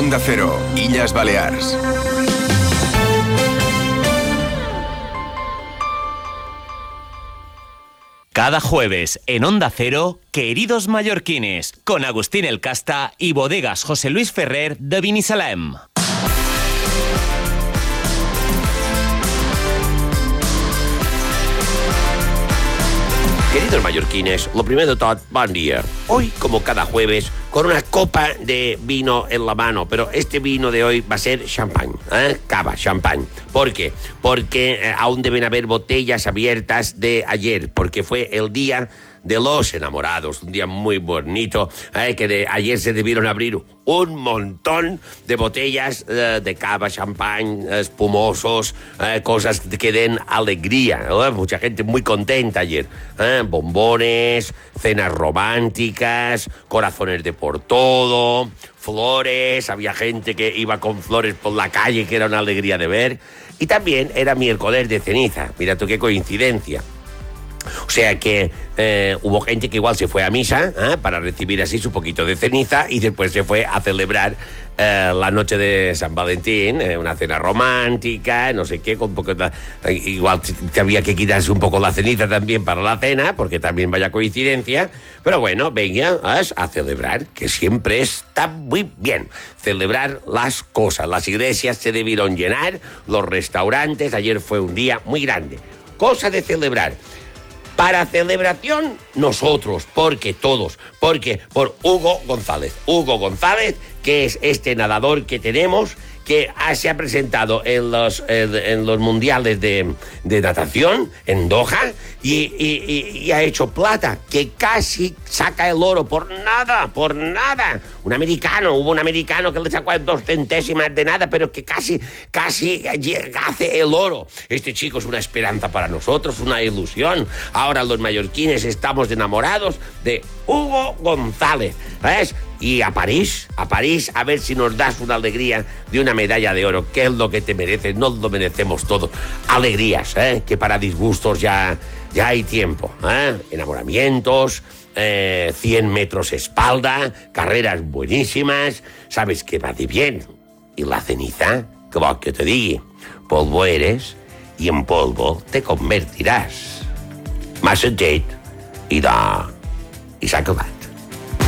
Onda Cero, Illas Balears. Cada jueves en Onda Cero, Queridos Mallorquines, con Agustín El Casta y Bodegas José Luis Ferrer de Vinisalem. Queridos mallorquines, lo primero de todo, buen día. Hoy, como cada jueves, con una copa de vino en la mano, pero este vino de hoy va a ser champán, ¿eh? cava, champán. ¿Por qué? Porque eh, aún deben haber botellas abiertas de ayer, porque fue el día de los enamorados, un día muy bonito, eh, que de, ayer se debieron abrir un montón de botellas eh, de cava, champán, espumosos, eh, cosas que den alegría. Mucha gente muy contenta ayer. ¿eh? Bombones, cenas románticas, corazones de por todo, flores, había gente que iba con flores por la calle que era una alegría de ver. Y también era miércoles de ceniza. Mira tú qué coincidencia. O sea que eh, hubo gente que igual se fue a misa ¿eh? para recibir así su poquito de ceniza y después se fue a celebrar eh, la noche de San Valentín, eh, una cena romántica, no sé qué, con poco de- eh, igual había que quitarse un poco la ceniza también para la cena, porque también vaya coincidencia. Pero bueno, venga a celebrar, que siempre está muy bien. Celebrar las cosas. Las iglesias se debieron llenar, los restaurantes, ayer fue un día muy grande. Cosa de celebrar. Para celebración, nosotros, porque todos, porque por Hugo González. Hugo González, que es este nadador que tenemos, que se ha presentado en los, en, los mundiales de, de natación en Doha y, ha hecho plata, que casi saca el oro por nada, por nada. Un americano, hubo un americano que le sacó dos centésimas de nada, pero que casi, casi hace el oro. Este chico es una esperanza para nosotros, una ilusión. Ahora los mallorquines estamos enamorados de Hugo González. ¿Ves? Y a París, a París, a ver si nos das una alegría de una medalla de oro, que es lo que te mereces, no lo merecemos todos. Alegrías, ¿eh? que para disgustos ya, ya hay tiempo. ¿eh? Enamoramientos, eh, 100 metros espalda, carreras buenísimas, sabes que va de bien. Y la ceniza, vol que te diga, polvo eres y en polvo te convertirás. Más y da. Y acabat.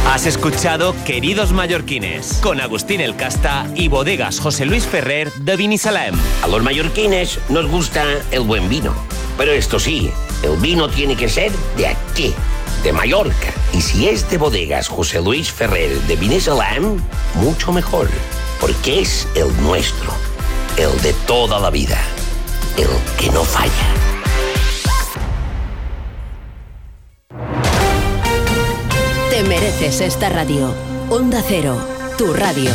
Has escuchado Queridos Mallorquines, con Agustín El Casta y Bodegas José Luis Ferrer de Vinisalem. A los mallorquines nos gusta el buen vino. Pero esto sí, el vino tiene que ser de aquí, de Mallorca. Y si es de bodegas José Luis Ferrer de Vinisalam, mucho mejor. Porque es el nuestro, el de toda la vida, el que no falla. Mereces esta radio. Onda Cero, tu radio.